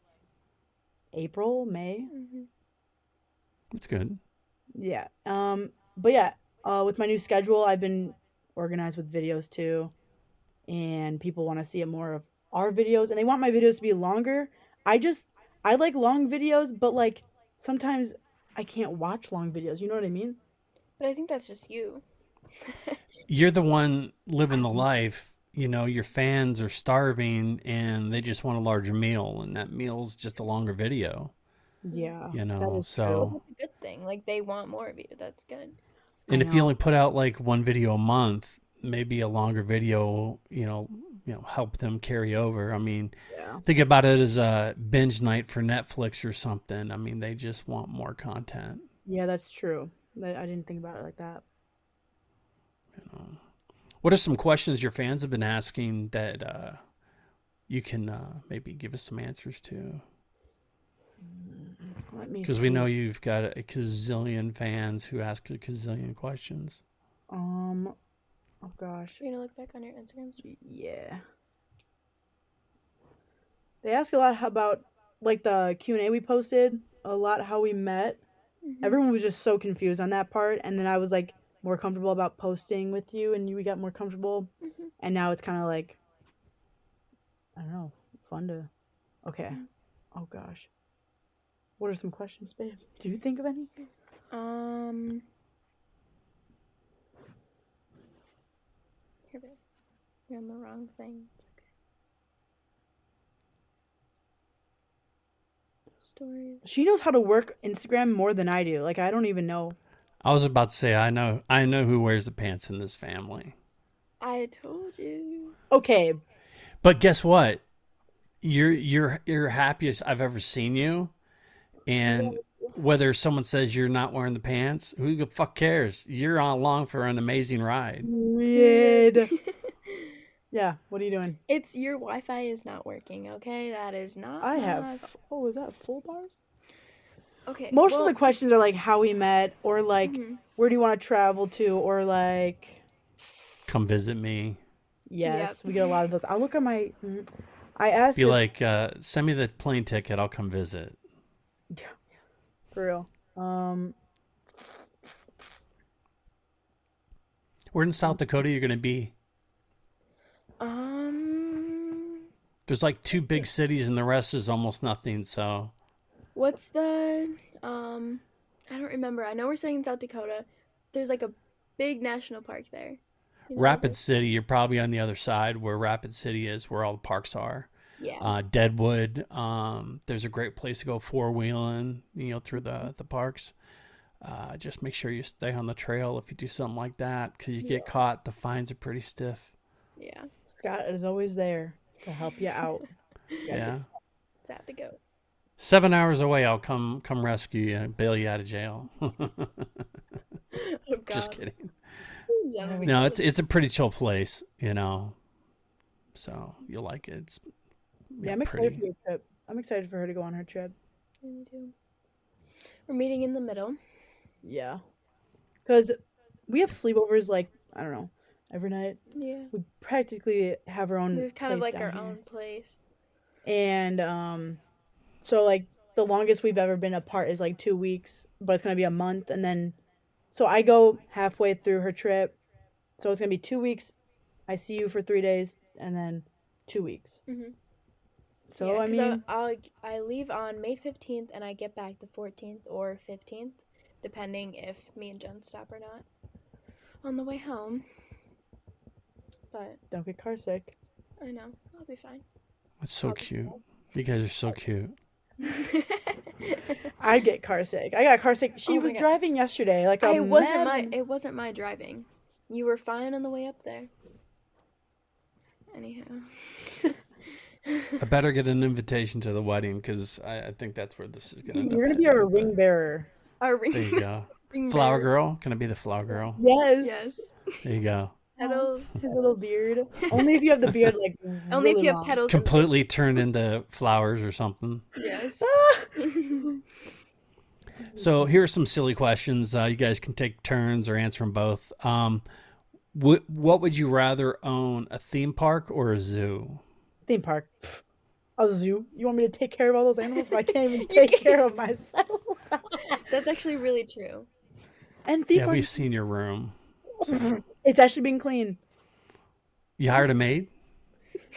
April, May. Mhm. That's good. Yeah. Um. But yeah. Uh. With my new schedule, I've been organized with videos too, and people want to see more of our videos, and they want my videos to be longer. I just I like long videos, but like sometimes I can't watch long videos. You know what I mean? But I think that's just you. You're the one living the life. You know, your fans are starving and they just want a larger meal, and that meal's just a longer video. Yeah. You know, is so true. That's a good thing. Like they want more of you. That's good. And I if you only put out like one video a month, maybe a longer video, you know, you know, help them carry over. I mean, Yeah. think about it as a binge night for Netflix or something. I mean, they just want more content. Yeah, that's true. I didn't think about it like that. What are some questions your fans have been asking that uh, you can uh, maybe give us some answers to? Let me Because we know you've got a gazillion fans who ask a gazillion questions. Um. Oh gosh. Are you gonna look back on your Instagrams? Yeah. They ask a lot about like the Q and A we posted. A lot how we met. Mhm. Everyone was just so confused on that part, and then I was like more comfortable about posting with you, and you we got more comfortable, Mhm. and now it's kind of like I don't know, fun to. Okay. Oh gosh. What are some questions, babe? Do you think of any? Um. Here, babe. You're on the wrong thing. It's okay. Stories. She knows how to work Instagram more than I do. Like I don't even know. I was about to say, I know, I know who wears the pants in this family. I told you. Okay, But guess what? You're you're you're happiest I've ever seen you, and whether someone says you're not wearing the pants, who the fuck cares? You're on along for an amazing ride. weird. yeah. What are you doing? It's your Wi-Fi is not working. Okay, that is not. I my- have. Oh, is that full bars? Okay. Most well, of the questions are like how we met, or like mhm. where do you want to travel to, or like Come visit me. yes, Yep. we get a lot of those. I'll look at my. mm, I asked Be if- like, uh, send me the plane ticket. I'll come visit. Yeah, for real. Um, Where in South Dakota you're gonna be? Um. There's like two big cities, and the rest is almost nothing. So What's the um? I don't remember. I know we're saying South Dakota. There's like a big national park there. You know Rapid? City, you're probably on the other side where Rapid City is, where all the parks are. Yeah. Uh, Deadwood, um, there's a great place to go four wheeling, you know, through the the parks. Uh, just make sure you stay on the trail if you do something like that, because you get caught. The fines are pretty stiff. Yeah. Scott is always there to help you out. You Yeah, get- It's have to go. seven hours away, I'll come come rescue you, and bail you out of jail. Oh God. just kidding. Yeah, No, it's it's a pretty chill place, you know. So you'll like it. It's Yeah, I'm excited for your trip. I'm excited for her to go on her trip. Me too. We're meeting in the middle. Yeah, because we have sleepovers like I don't know every night. Yeah. We practically have our own. It's kind of like our here. own place. and um so like the longest we've ever been apart is like two weeks but it's gonna be a month and then so i go halfway through her trip so it's gonna be two weeks i see you for three days and then two weeks Mhm. so Yeah, i mean I'll, I leave on May 15th and I get back the 14th or 15th, depending if me and Jen stop or not on the way home. But don't get car sick I know, I'll be fine. That's so cute. You guys are so cute. i get car sick i got car sick she Oh was God. driving yesterday like a it wasn't mad- my it wasn't my driving. You were fine on the way up there. Anyhow. I better get an invitation to the wedding because I, I think that's where this is going to. Be. You're gonna be our ring bearer Our ring, There you go. ring Flower bearer. girl. Can I be the flower girl? yes Yes. There you go. Petals. his little beard only if you have the beard like Only if really you have long. petals. in- Completely turned into flowers or something. Yes. So here are some silly questions. Uh, you guys can take turns or answer them both. Um, what what would you rather own, a theme park or a zoo? theme park. Pff, A zoo. You want me to take care of all those animals? But I can't even take can't. care of myself. That's actually really true. and theme Yeah, park, we've seen your room. It's actually been clean. You hired a maid?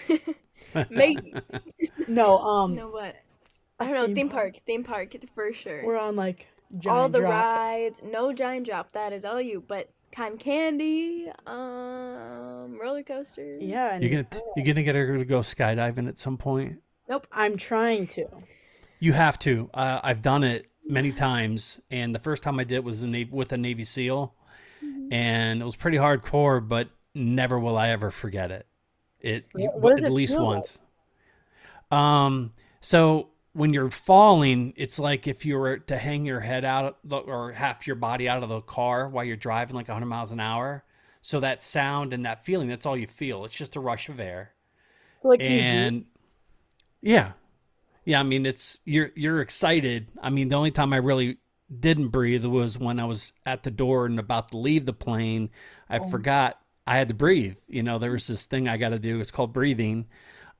maid. No, um, You know what? I don't know. theme Theme park. park. Theme park for sure. we're on like giant all the drop. rides. No giant drop. That is all you. But cotton candy. Um, roller coasters. Yeah, You're gonna you're gonna get her to go skydiving at some point. Nope. I'm trying to. You have to. Uh, I've done it. many times, and the first time I did it was in, with a Navy SEAL, and it was pretty hardcore. But never will I ever forget it. It at it least feel like? once. Um. So when you're falling, it's like if you were to hang your head out or half your body out of the car while you're driving like 100 miles an hour. So that sound and that feeling, that's all you feel. It's just a rush of air. Like? And yeah. Yeah, I mean it's you're you're excited. I mean the only time I really didn't breathe was when I was at the door and about to leave the plane. I Oh. forgot I had to breathe. You know, there was this thing I got to do. It's called breathing.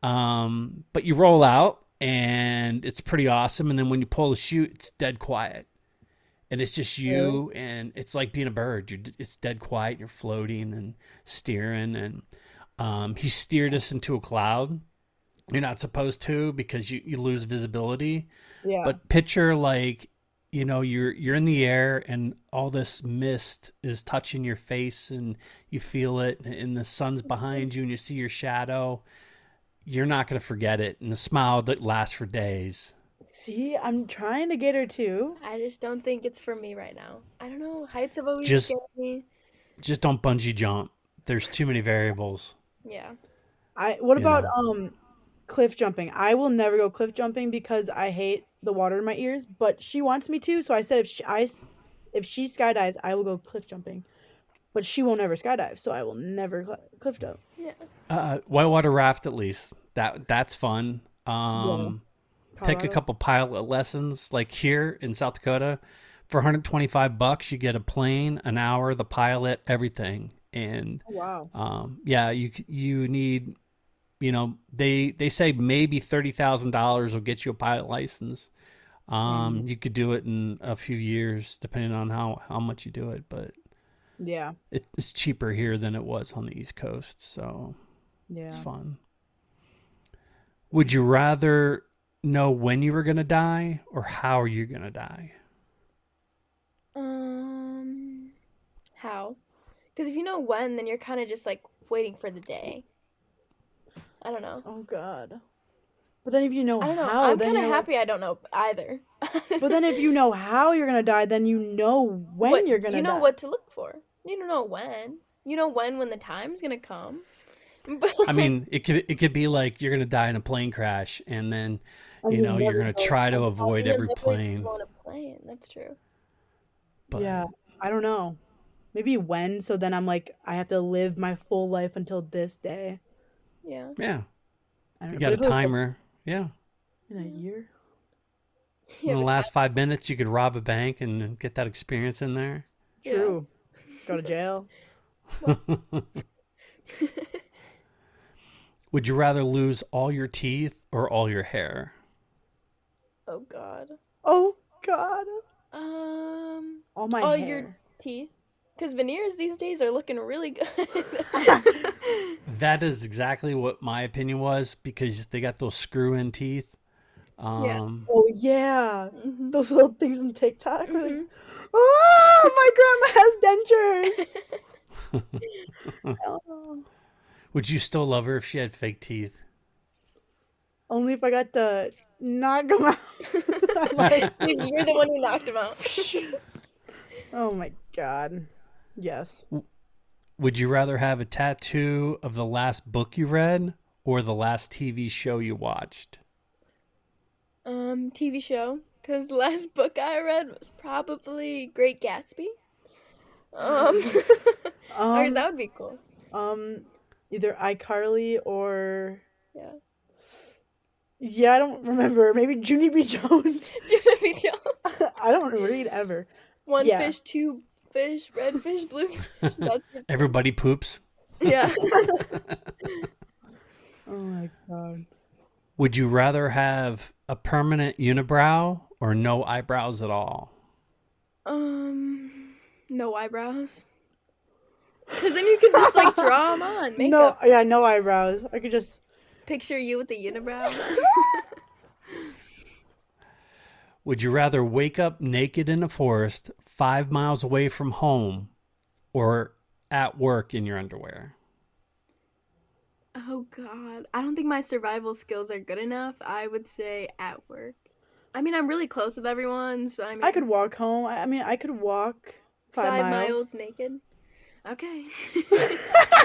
Um, but you roll out and it's pretty awesome. And then when you pull the chute, it's dead quiet. And it's just you, and it's like being a bird. You're, it's dead quiet. You're floating and steering. And um, he steered us into a cloud. You're not supposed to because you, you lose visibility. yeah. But picture like, you know, you're you're in the air and all this mist is touching your face and you feel it and the sun's behind you and you see your shadow. You're not gonna forget it. And the smile that lasts for days. See, I'm trying to get her to. I just don't think it's for me right now. I don't know. Heights have always Just- scared me. Just don't bungee jump. There's too many variables. Yeah. I what You about know. um cliff jumping? I will never go cliff jumping because I hate the water in my ears, but she wants me to, so I said if she, I s- if she skydives, I will go cliff jumping. But she won't ever skydive, so I will never cl- cliff jump. Yeah. Uh, whitewater raft at least. That that's fun. Um, take a couple pilot lessons like here in South Dakota. For 125 bucks, you get a plane, an hour, the pilot, everything. And Oh, wow. um, yeah, you you need, you know, they they say maybe thirty thousand dollars will get you a pilot license. Um, you could do it in a few years, depending on how how much you do it. But Yeah. it, it's cheaper here than it was on the East Coast, so Yeah. it's fun. Would you rather know when you were gonna die or how are you gonna die? Um, how? Because if you know when, then you're kind of just like waiting for the day. I don't know. Oh god. But then if you know I don't know. how, I'm kind of you're- happy I don't know either. But then if you know how you're gonna die, then you know when What- you're gonna you know die. what to look for. You don't know when. You know when when the time's gonna come. But I mean, it could it could be like you're gonna die in a plane crash, and then you you know you're gonna know try to avoid every plane. go on a plane. That's true. But Yeah. I don't know. Maybe when, so then I'm like, I have to live my full life until this day. Yeah. yeah, I don't you got a if like, timer. Yeah, in a year. in the last five minutes, you could rob a bank and get that experience in there. Yeah. True. Go to jail. Would you rather lose all your teeth or all your hair? Oh God. Oh God. Um. All my oh, hair. your teeth. Because veneers these days are looking really good. That is exactly what my opinion was because they got those screw-in teeth. Yeah. Um, Oh yeah. Mhm. Those little things from TikTok. where they- Mhm. Oh, my grandma has dentures. Oh. Would you still love her if she had fake teeth? Only if I got to knock them out. Like, You're the one who knocked him out. oh my god. Yes. Would you rather have a tattoo of the last book you read or the last TV show you watched? um, TV show. Because the last book I read was probably Great Gatsby. Um, or Um, that would be cool. um, either iCarly or Yeah. yeah, I don't remember. Maybe Junie B. Jones. Junie B. Jones. I don't read ever. One Yeah. fish, two fish, red fish, blue fish. That's. Everybody poops. yeah. Oh my god. Would you rather have a permanent unibrow or no eyebrows at all? Um, no eyebrows. Because then you can just like draw them on. No, yeah, no eyebrows. I could just Picture you with the unibrow. Would you rather wake up naked in a forest five miles away from home or at work in your underwear? oh God, I don't think my survival skills are good enough. I would say at work. I mean, I'm really close with everyone, so I mean, I could walk home. I, I mean, I could walk five, five, miles. miles. naked. Okay.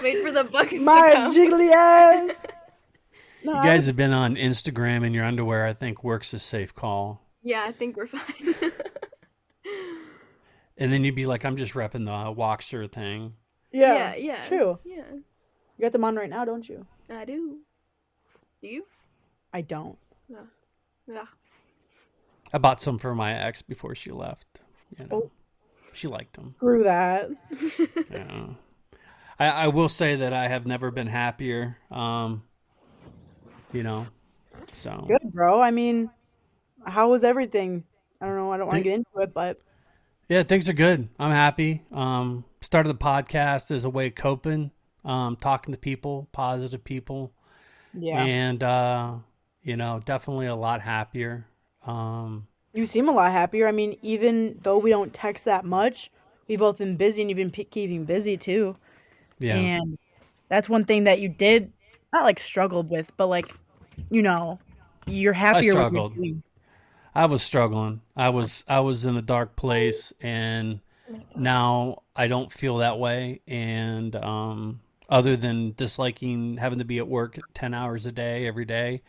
Wait for the buckets My to come. jiggly ass. No, You I guys have been on Instagram in your underwear. I think works a safe call. Yeah, I think we're fine. And then you'd be like, I'm just repping the Walkster thing. yeah, yeah, yeah. true. Yeah, You got them on right now, don't you? I do. Do you? I don't. Yeah. I bought some for my ex before she left. You know, Oh. she liked them. Screw that. Yeah. I, I will say that I have never been happier. Um, you know, so Good, bro. I mean, how was everything? I don't know. I don't want to get into it, but yeah, things are good. I'm happy. Um, started the podcast as a way of coping, um, talking to people, positive people, yeah, and uh, you know, definitely a lot happier. Um, you seem a lot happier. I mean, even though we don't text that much, we've both been busy, and you've been p- keeping busy too. yeah, And that's one thing that you did not like struggled with, but like, you know, you're happier. with your struggled. doing- I was struggling. I was I was in a dark place, and now I don't feel that way. And um, other than disliking having to be at work ten hours a day every day,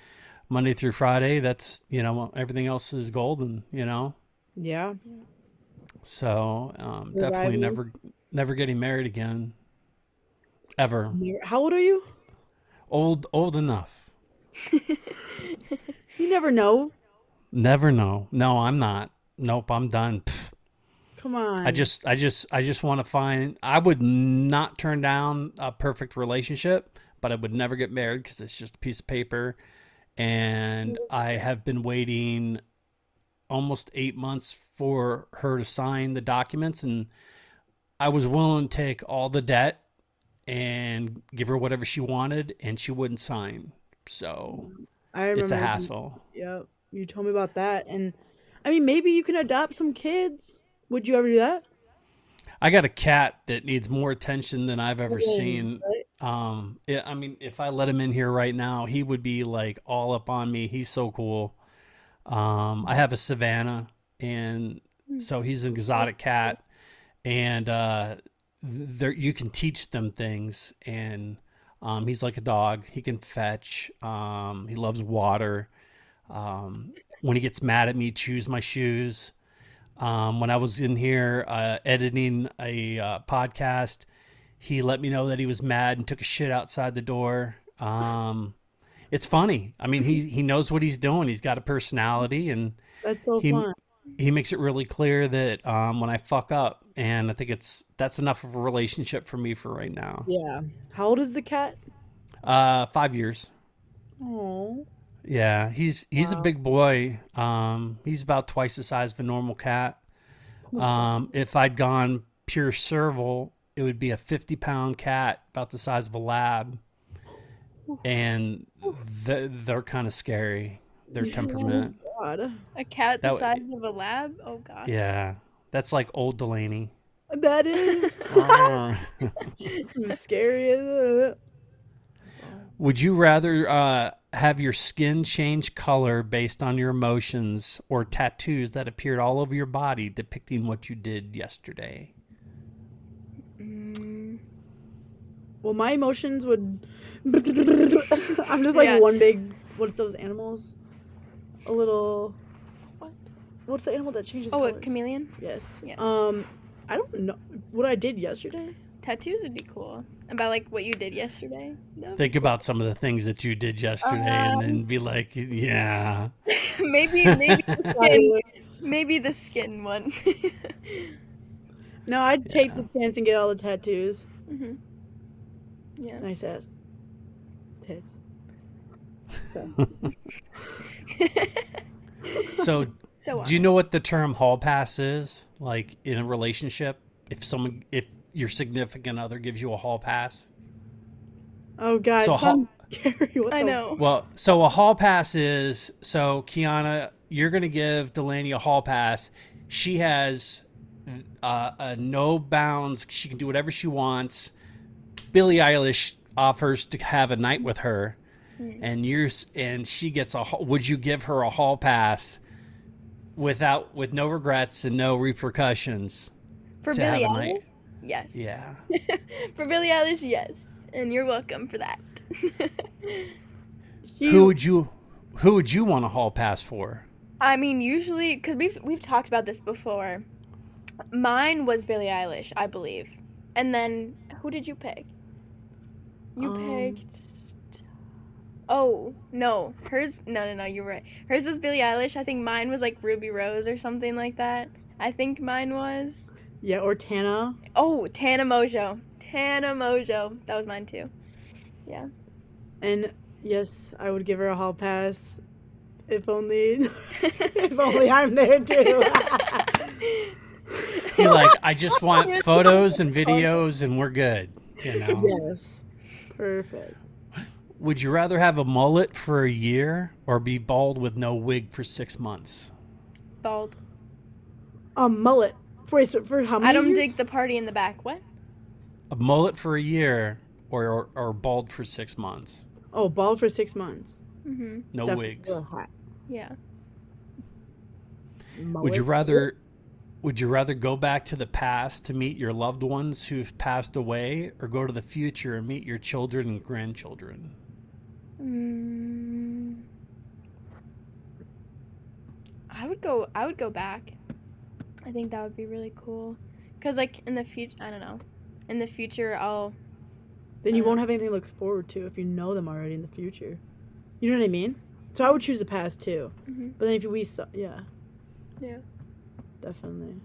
Monday through Friday, that's you know everything else is golden. You know, Yeah. so um, definitely never never getting married again, ever. How old are you? Old old enough. You never know. Never know. No, I'm not. Nope, I'm done. Pfft. Come on. I just, I just, I just want to find. I would not turn down a perfect relationship, but I would never get married because it's just a piece of paper. And I have been waiting almost eight months for her to sign the documents, and I was willing to take all the debt and give her whatever she wanted, and she wouldn't sign. So I remember. it's a hassle. Yeah, you told me about that, and I mean, maybe you can adopt some kids. Would you ever do that? I got a cat that needs more attention than I've ever Yeah, seen. right? Um, yeah, I mean, if I let him in here right now, he would be like all up on me. He's so cool. Um, I have a Savannah, and so he's an exotic cat, and uh, there you can teach them things, and um, he's like a dog. He can fetch. Um, he loves water. Um, when he gets mad at me, chews my shoes. Um, when I was in here uh, editing a uh, podcast, he let me know that he was mad and took a shit outside the door. Um, it's funny. I mean, he he knows what he's doing. He's got a personality, and That's so he fun. he makes it really clear that um, when I fuck up, and I think it's that's enough of a relationship for me for right now. Yeah. How old is the cat? Uh, five years. Oh. Yeah, he's he's a big boy. Um, he's about twice the size of a normal cat. Um, if I'd gone pure serval, it would be a fifty pound cat, about the size of a lab, and th- they're kind of scary. Their temperament. God. A cat the That w- size of a lab? Oh god. Yeah, that's like old Delaney. That is scary as. Would you rather uh, have your skin change color based on your emotions or tattoos that appeared all over your body depicting what you did yesterday? Mm, Well, my emotions would. I'm just like Yeah. one big. What's those animals? A little. What? What's the animal that changes Oh, a chameleon? Yes. Yes. Um, I don't know what I did yesterday. Tattoos would be cool. About like what you did yesterday. No. Think about some of the things that you did yesterday and then be like, yeah. maybe maybe the skin maybe the skin one. No, I'd take the chance and get all the tattoos. hmm Yeah. Nice ass tits. So, So do you know what the term hall pass is? Like in a relationship, if someone, if your significant other gives you a hall pass? Oh god, So it how- sounds scary. What I the- know. Well, so a hall pass is so Kiana, you're going to give Delaney a hall pass. She has uh, a no bounds. She can do whatever she wants. Billie Eilish offers to have a night with her, and you're and she gets a. hall- Would you give her a hall pass without with no regrets and no repercussions For to Billie have a Eilish, night. Yes. Yeah. for Billie Eilish, yes, and you're welcome for that. She- Who would you who would you want a hall pass for? I mean, usually, because we've we've talked about this before. Mine was Billie Eilish, I believe, and then who did you pick? You Um, picked. Oh no, hers. No, no, no. You're right. Hers was Billie Eilish. I think mine was like Ruby Rose or something like that. I think mine was. Yeah, or Tana. Oh, Tana Mongeau. Tana Mongeau. That was mine too. Yeah. And yes, I would give her a hall pass. If only, if only I'm there too. You're like, I just want photos and videos and we're good. You know. yes, perfect. Would you rather have a mullet for a year or be bald with no wig for six months? Bald. A mullet. For for how many I don't years? dig the party in the back. What? A mullet for a year or or, or bald for six months? Oh, bald for six months. Mm-hmm. No Definitely wigs. hot. Yeah. Would you rather would you rather go back to the past to meet your loved ones who've passed away or go to the future and meet your children and grandchildren? Mm, I would go. I would go back. I think that would be really cool. Cause like in the future, I don't know. In the future, I'll. Then you Uh, won't have anything to look forward to if you know them already in the future. You know what I mean? So I would choose the past too. Mhm. But then if we saw, yeah, Yeah. definitely.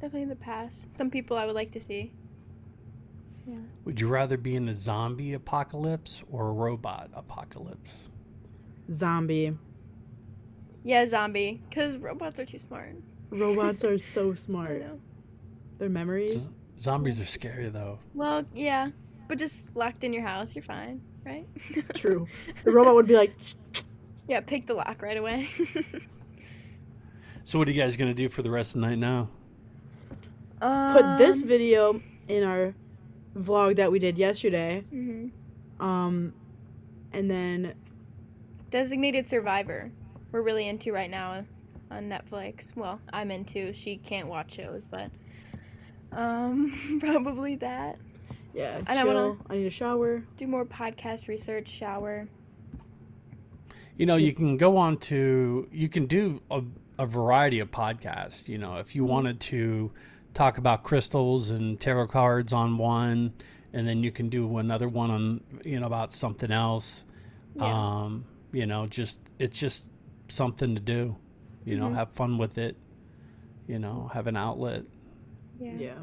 Definitely the past. Some people I would like to see. Yeah. Would you rather be in a zombie apocalypse or a robot apocalypse? Zombie. Yeah, zombie. Cause robots are too smart. Robots are so smart. Their memories. Z- Zombies are scary though. Well, yeah, but just locked in your house, you're fine, right? True. The robot would be like, yeah, pick the lock right away. So what are you guys gonna do for the rest of the night now? put this Um, video in our vlog that we did yesterday. mhm. Um, and then Designated Survivor. We're really into right now on Netflix. Well, I'm into. She can't watch shows, but um, probably that. yeah, And I chill. wanna- I need a shower. Do more podcast research, shower. You know, you can go on to you can do a, a variety of podcasts. You know, if you wanted to talk about crystals and tarot cards on one, and then you can do another one on you know about something else. Yeah. Um, you know, just it's just something to do. You know, Mhm. have fun with it. You know, have an outlet. Yeah. Yeah.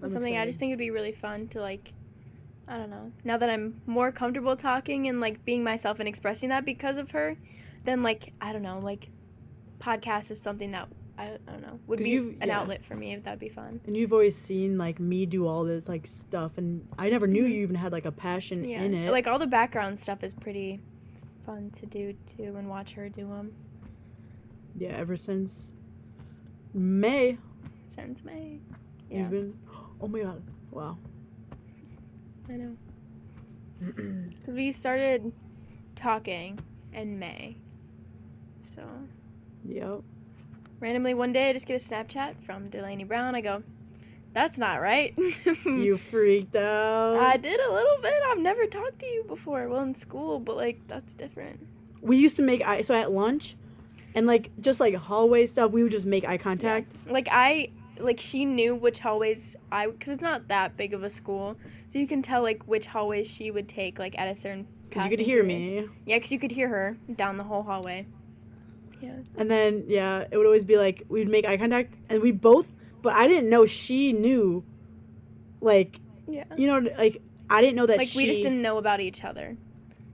That's I'm something I just think it'd be really fun to like I don't know. Now that I'm more comfortable talking and like being myself and expressing that because of her, then like I don't know, like podcast is something that I, I don't know would be an yeah. outlet for me if that'd be fun. And you've always seen like me do all this like stuff, and I never knew you even had like a passion Mm-hmm. Yeah, in it. like all the background stuff is pretty fun to do too and watch her do them yeah, ever since May, since May. Yeah, you've been. Oh my god! Wow. I know. Because we started talking in May, so. Yep. randomly one day I just get a Snapchat from Delaney Brown. I go, that's not right. You freaked out. I did a little bit. I've never talked to you before. Well, in school, but like that's different. we used to make eye so at lunch, and like just like hallway stuff, we would just make eye contact. Like I, like she knew which hallways I, because it's not that big of a school, so you can tell like which hallways she would take like at a certain. Cause you could hear period. me, Yeah, because you could hear her down the whole hallway. Yeah. And then yeah, it would always be like we'd make eye contact, and we both. But I didn't know she knew. Like Yeah. you know, like I didn't know that she Like she. we just didn't know about each other.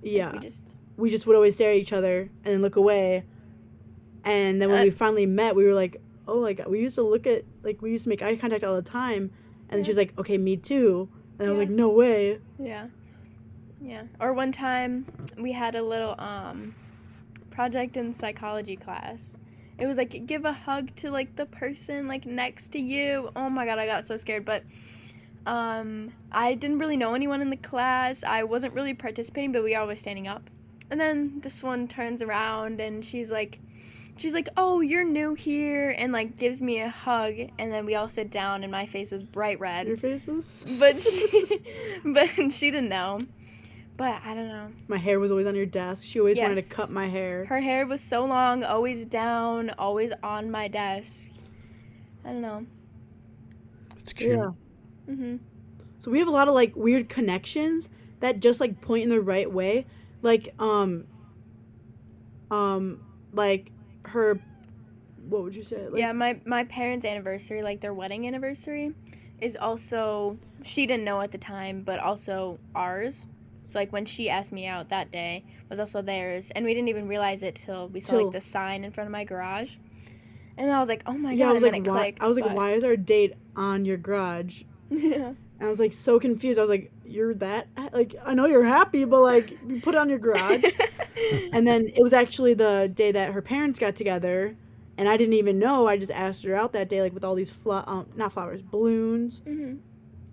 Like, Yeah. we just. we just would always stare at each other and then look away. And then when Uh, we finally met, we were like, oh, like we used to look at, like we used to make eye contact all the time. And then she was like, okay, me too. And I was Yeah. like, no way. Yeah. Yeah. Or one time we had a little um project in psychology class. It was like give a hug to like the person like next to you. Oh my god, I got so scared, but um I didn't really know anyone in the class. I wasn't really participating, but we all were standing up. And then this one turns around and she's like she's like, "Oh, you're new here," and like gives me a hug, and then we all sit down, and my face was bright red. Your face was. but she, but she didn't know. But I don't know. my hair was always on your desk. She always wanted to cut my hair. Her hair was so long, always down, always on my desk. I don't know. It's cute. Yeah. Mhm. So we have a lot of like weird connections that just like point in the right way. Like um um like her what would you say? Like, yeah, my my parents' anniversary, like their wedding anniversary, is also she didn't know at the time, but also ours. So like when she asked me out that day was also theirs, and we didn't even realize it till we saw Till- like the sign in front of my garage, and I was like, oh my yeah, god, I was and like then it why clicked. I was like why is our date on your garage? yeah. And I was like so confused. I was like you're that like I know you're happy, but like you put it on your garage. and then it was actually the day that her parents got together and I didn't even know. I just asked her out that day like with all these flo- um, not flowers, balloons hmm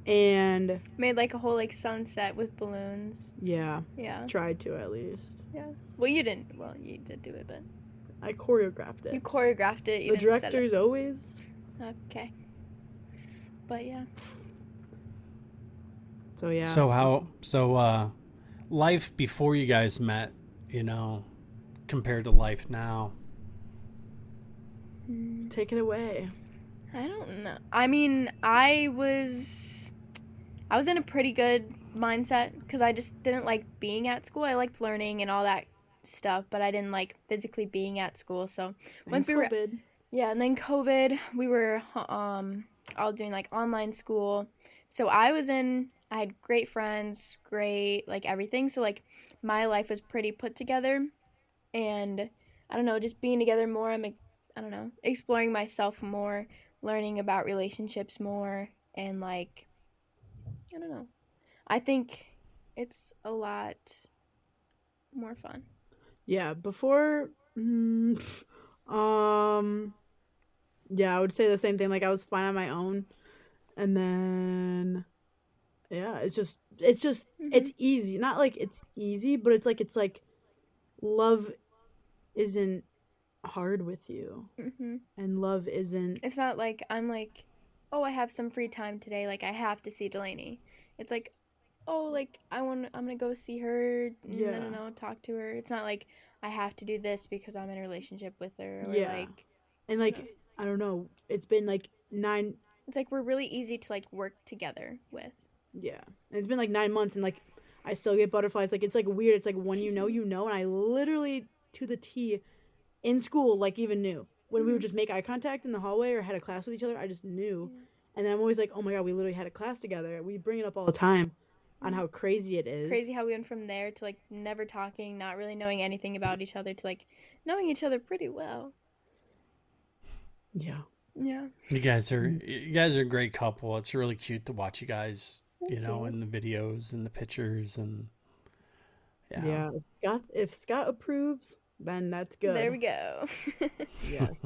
and Made like a whole like sunset with balloons. yeah, Yeah. tried to at least. Yeah. Well, you didn't. Well, you did do it, but I choreographed it. you choreographed it. You the didn't set it. director's always. Okay. But yeah. So yeah. So how so uh life before you guys met, you know, compared to life now. take it away. I don't know. I mean, I was I was in a pretty good mindset cuz I just didn't like being at school. I liked learning and all that stuff, but I didn't like physically being at school. So, Once we were- yeah, and then COVID, we were um all doing like online school. So I was in I had great friends, great like everything. So like my life was pretty put together and I don't know, just being together more. I'm I don't know, exploring myself more, learning about relationships more and like I don't know. I think it's a lot more fun. Yeah, before mm, um yeah, I would say the same thing like I was fine on my own. And then yeah, it's just it's just it's easy. Not like it's easy, but it's like it's like love isn't hard with you Mhm. and love isn't It's not like I'm like, oh, I have some free time today. Like I have to see Delaney. It's like, oh, like I want. To, I'm gonna go see her. And Yeah. I don't know, talk to her. It's not like I have to do this because I'm in a relationship with her. Or Yeah. like, and like I don't know, it's been like 9 it's like we're really easy to like work together with. Yeah. And it's been like nine months and like I still get butterflies. Like it's like weird. It's like when you know, you know. And I literally to the T in school, like even knew. When we would mm-hmm. just make eye contact in the hallway or had a class with each other, I just knew. And then I'm always like, oh my God, we literally had a class together. We bring it up all the time on mm-hmm. how crazy it is. Crazy how we went from there to like never talking, not really knowing anything about each other, to like knowing each other pretty well. Yeah. Yeah. You guys are mm-hmm. you guys are a great couple. It's really cute to watch you guys, you Thank know, you. in the videos and the pictures and yeah. Yeah. If Scott, if Scott approves, then that's good. There we go. Yes.